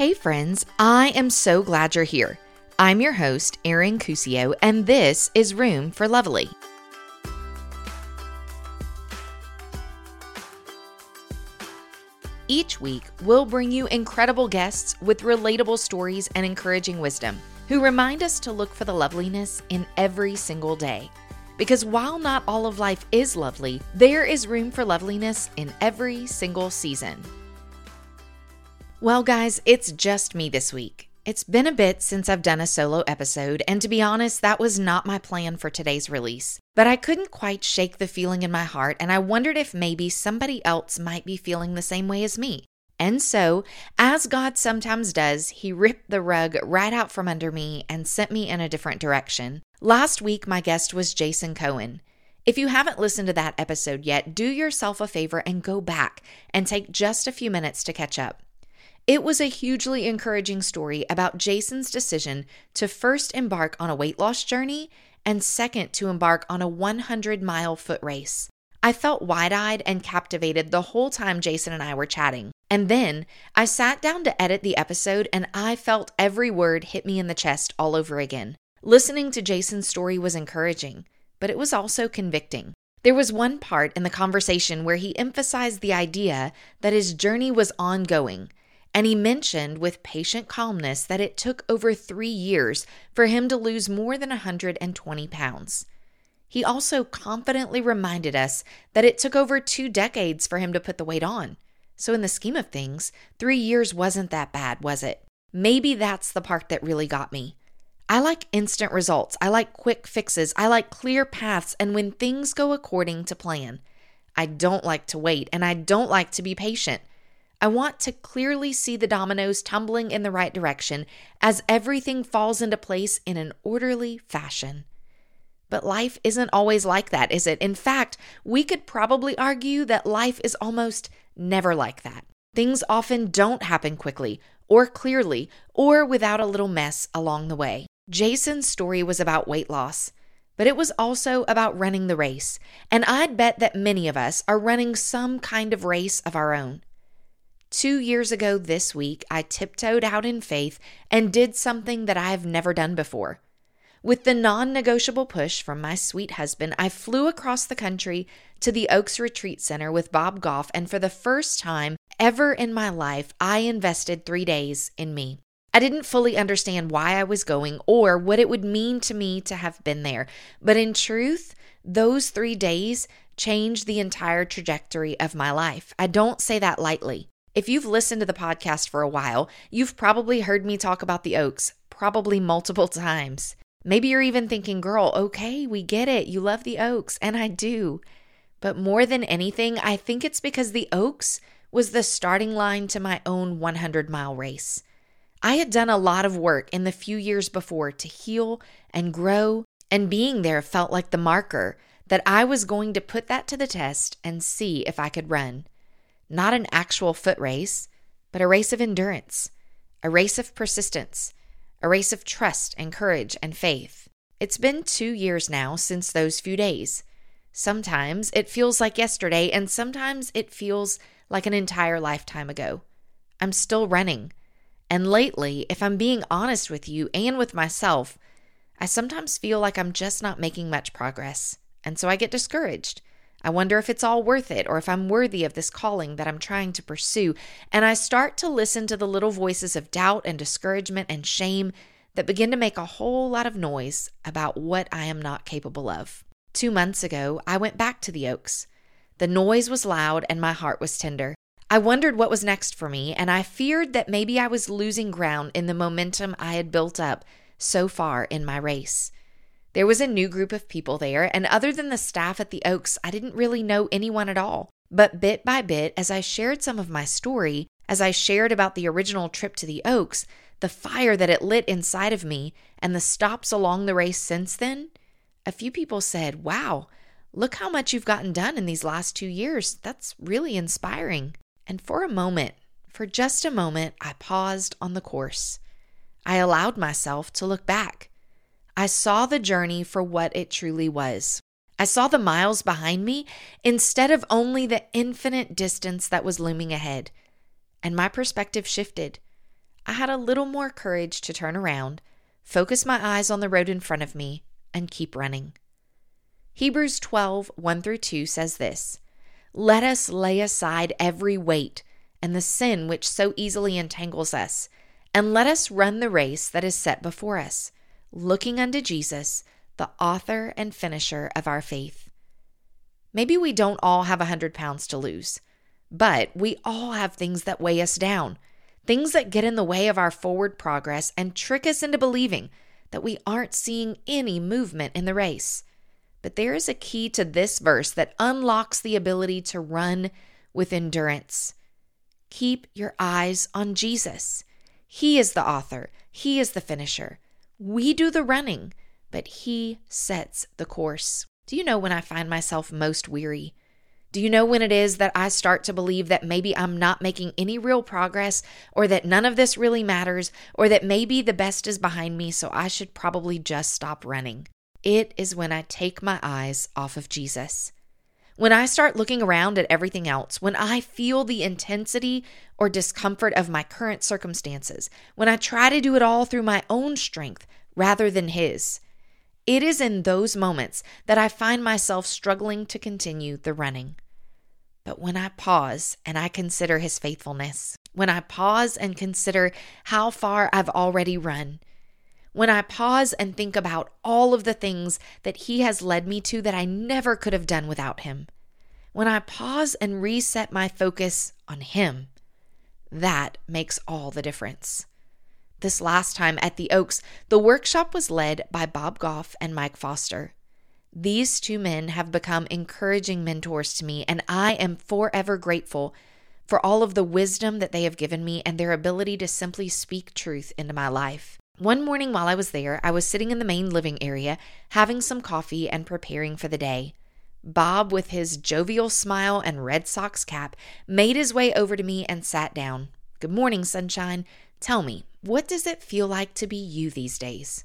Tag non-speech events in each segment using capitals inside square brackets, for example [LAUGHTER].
Hey, friends, I am so glad you're here. I'm your host, Erin Cuccio, and this is Room for Lovely. Each week, we'll bring you incredible guests with relatable stories and encouraging wisdom who remind us to look for the loveliness in every single day. Because while not all of life is lovely, there is room for loveliness in every single season. Well, guys, it's just me this week. It's been a bit since I've done a solo episode, and to be honest, that was not my plan for today's release. But I couldn't quite shake the feeling in my heart, and I wondered if maybe somebody else might be feeling the same way as me. And so, as God sometimes does, He ripped the rug right out from under me and sent me in a different direction. Last week, my guest was Jason Cohen. If you haven't listened to that episode yet, do yourself a favor and go back and take just a few minutes to catch up. It was a hugely encouraging story about Jason's decision to first embark on a weight loss journey and second to embark on a 100 mile foot race. I felt wide eyed and captivated the whole time Jason and I were chatting. And then I sat down to edit the episode and I felt every word hit me in the chest all over again. Listening to Jason's story was encouraging, but it was also convicting. There was one part in the conversation where he emphasized the idea that his journey was ongoing, and he mentioned with patient calmness that it took over three years for him to lose more than 120 pounds. He also confidently reminded us that it took over two decades for him to put the weight on. So, in the scheme of things, three years wasn't that bad, was it? Maybe that's the part that really got me. I like instant results. I like quick fixes. I like clear paths and when things go according to plan. I don't like to wait and I don't like to be patient. I want to clearly see the dominoes tumbling in the right direction as everything falls into place in an orderly fashion. But life isn't always like that, is it? In fact, we could probably argue that life is almost never like that. Things often don't happen quickly or clearly or without a little mess along the way. Jason's story was about weight loss, but it was also about running the race. And I'd bet that many of us are running some kind of race of our own. Two years ago this week, I tiptoed out in faith and did something that I have never done before. With the non negotiable push from my sweet husband, I flew across the country to the Oaks Retreat Center with Bob Goff, and for the first time ever in my life, I invested three days in me. I didn't fully understand why I was going or what it would mean to me to have been there, but in truth, those three days changed the entire trajectory of my life. I don't say that lightly. If you've listened to the podcast for a while, you've probably heard me talk about the Oaks, probably multiple [LAUGHS] times. Maybe you're even thinking, girl, okay, we get it. You love the Oaks, and I do. But more than anything, I think it's because the Oaks was the starting line to my own 100 mile race. I had done a lot of work in the few years before to heal and grow, and being there felt like the marker that I was going to put that to the test and see if I could run not an actual foot race, but a race of endurance, a race of persistence, a race of trust and courage and faith. It's been two years now since those few days. Sometimes it feels like yesterday, and sometimes it feels like an entire lifetime ago. I'm still running. And lately, if I'm being honest with you and with myself, I sometimes feel like I'm just not making much progress. And so I get discouraged. I wonder if it's all worth it or if I'm worthy of this calling that I'm trying to pursue. And I start to listen to the little voices of doubt and discouragement and shame that begin to make a whole lot of noise about what I am not capable of. Two months ago, I went back to the Oaks. The noise was loud and my heart was tender. I wondered what was next for me, and I feared that maybe I was losing ground in the momentum I had built up so far in my race. There was a new group of people there, and other than the staff at the Oaks, I didn't really know anyone at all. But bit by bit, as I shared some of my story, as I shared about the original trip to the Oaks, the fire that it lit inside of me, and the stops along the race since then, a few people said, Wow, look how much you've gotten done in these last two years. That's really inspiring. And for a moment, for just a moment, I paused on the course. I allowed myself to look back. I saw the journey for what it truly was. I saw the miles behind me instead of only the infinite distance that was looming ahead. And my perspective shifted. I had a little more courage to turn around, focus my eyes on the road in front of me, and keep running. Hebrews 12, 1 through 2 says this Let us lay aside every weight and the sin which so easily entangles us, and let us run the race that is set before us, looking unto Jesus, the author and finisher of our faith. Maybe we don't all have a hundred pounds to lose, but we all have things that weigh us down, things that get in the way of our forward progress and trick us into believing that we aren't seeing any movement in the race. But there is a key to this verse that unlocks the ability to run with endurance. Keep your eyes on Jesus. He is the author, He is the finisher. We do the running, but He sets the course. Do you know when I find myself most weary? Do you know when it is that I start to believe that maybe I'm not making any real progress, or that none of this really matters, or that maybe the best is behind me, so I should probably just stop running? It is when I take my eyes off of Jesus. When I start looking around at everything else, when I feel the intensity or discomfort of my current circumstances, when I try to do it all through my own strength rather than His, it is in those moments that I find myself struggling to continue the running. But when I pause and I consider His faithfulness, when I pause and consider how far I've already run, when I pause and think about all of the things that He has led me to that I never could have done without Him, when I pause and reset my focus on Him, that makes all the difference. This last time at the Oaks, the workshop was led by Bob Goff and Mike Foster. These two men have become encouraging mentors to me, and I am forever grateful for all of the wisdom that they have given me and their ability to simply speak truth into my life. One morning while I was there, I was sitting in the main living area, having some coffee and preparing for the day. Bob, with his jovial smile and Red Sox cap, made his way over to me and sat down. Good morning, sunshine. Tell me, what does it feel like to be you these days?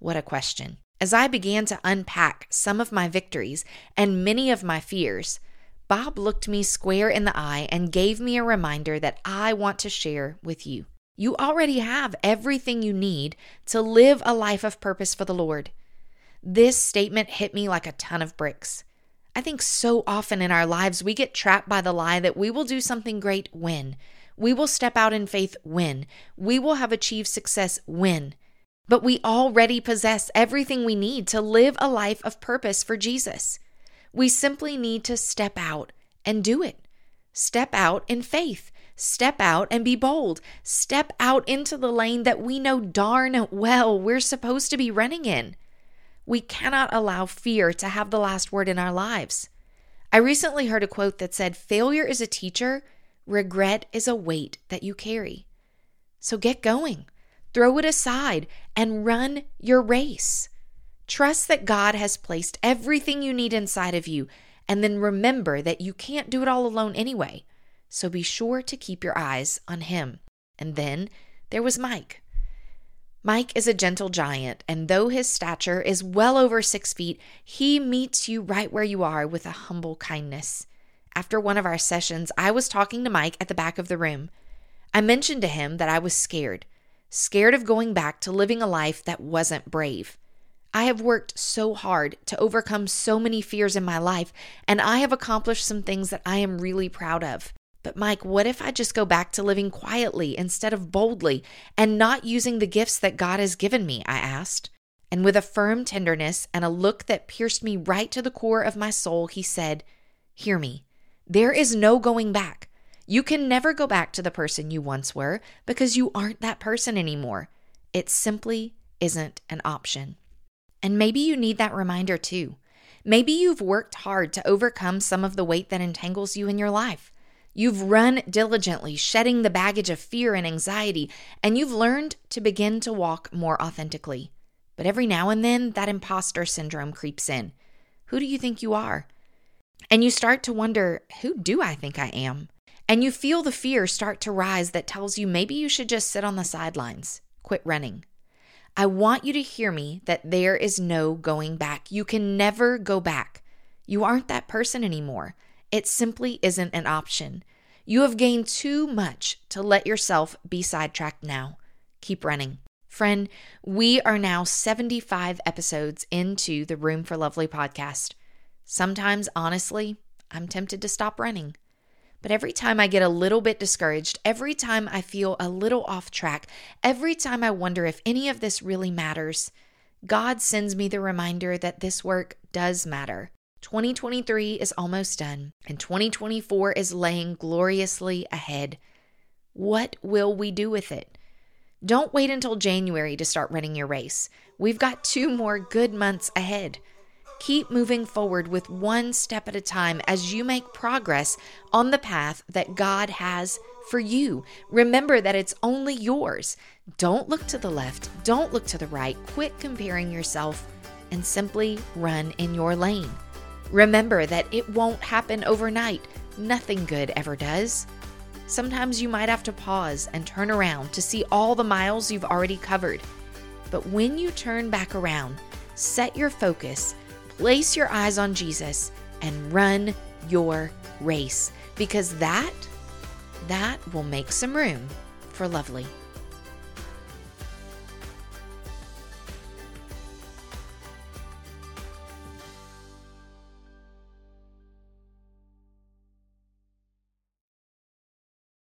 What a question. As I began to unpack some of my victories and many of my fears, Bob looked me square in the eye and gave me a reminder that I want to share with you. You already have everything you need to live a life of purpose for the Lord. This statement hit me like a ton of bricks. I think so often in our lives we get trapped by the lie that we will do something great when. We will step out in faith when. We will have achieved success when. But we already possess everything we need to live a life of purpose for Jesus. We simply need to step out and do it. Step out in faith. Step out and be bold. Step out into the lane that we know darn well we're supposed to be running in. We cannot allow fear to have the last word in our lives. I recently heard a quote that said, Failure is a teacher, regret is a weight that you carry. So get going, throw it aside, and run your race. Trust that God has placed everything you need inside of you, and then remember that you can't do it all alone anyway so be sure to keep your eyes on him. And then there was Mike. Mike is a gentle giant, and though his stature is well over six feet, he meets you right where you are with a humble kindness. After one of our sessions, I was talking to Mike at the back of the room. I mentioned to him that I was scared, scared of going back to living a life that wasn't brave. I have worked so hard to overcome so many fears in my life, and I have accomplished some things that I am really proud of. But, Mike, what if I just go back to living quietly instead of boldly and not using the gifts that God has given me? I asked. And with a firm tenderness and a look that pierced me right to the core of my soul, he said, Hear me. There is no going back. You can never go back to the person you once were because you aren't that person anymore. It simply isn't an option. And maybe you need that reminder too. Maybe you've worked hard to overcome some of the weight that entangles you in your life. You've run diligently, shedding the baggage of fear and anxiety, and you've learned to begin to walk more authentically. But every now and then, that imposter syndrome creeps in. Who do you think you are? And you start to wonder, who do I think I am? And you feel the fear start to rise that tells you maybe you should just sit on the sidelines, quit running. I want you to hear me that there is no going back. You can never go back. You aren't that person anymore. It simply isn't an option. You have gained too much to let yourself be sidetracked now. Keep running. Friend, we are now 75 episodes into the Room for Lovely podcast. Sometimes, honestly, I'm tempted to stop running. But every time I get a little bit discouraged, every time I feel a little off track, every time I wonder if any of this really matters, God sends me the reminder that this work does matter. 2023 is almost done, and 2024 is laying gloriously ahead. What will we do with it? Don't wait until January to start running your race. We've got two more good months ahead. Keep moving forward with one step at a time as you make progress on the path that God has for you. Remember that it's only yours. Don't look to the left, don't look to the right. Quit comparing yourself and simply run in your lane. Remember that it won't happen overnight. Nothing good ever does. Sometimes you might have to pause and turn around to see all the miles you've already covered. But when you turn back around, set your focus, place your eyes on Jesus, and run your race because that that will make some room for lovely.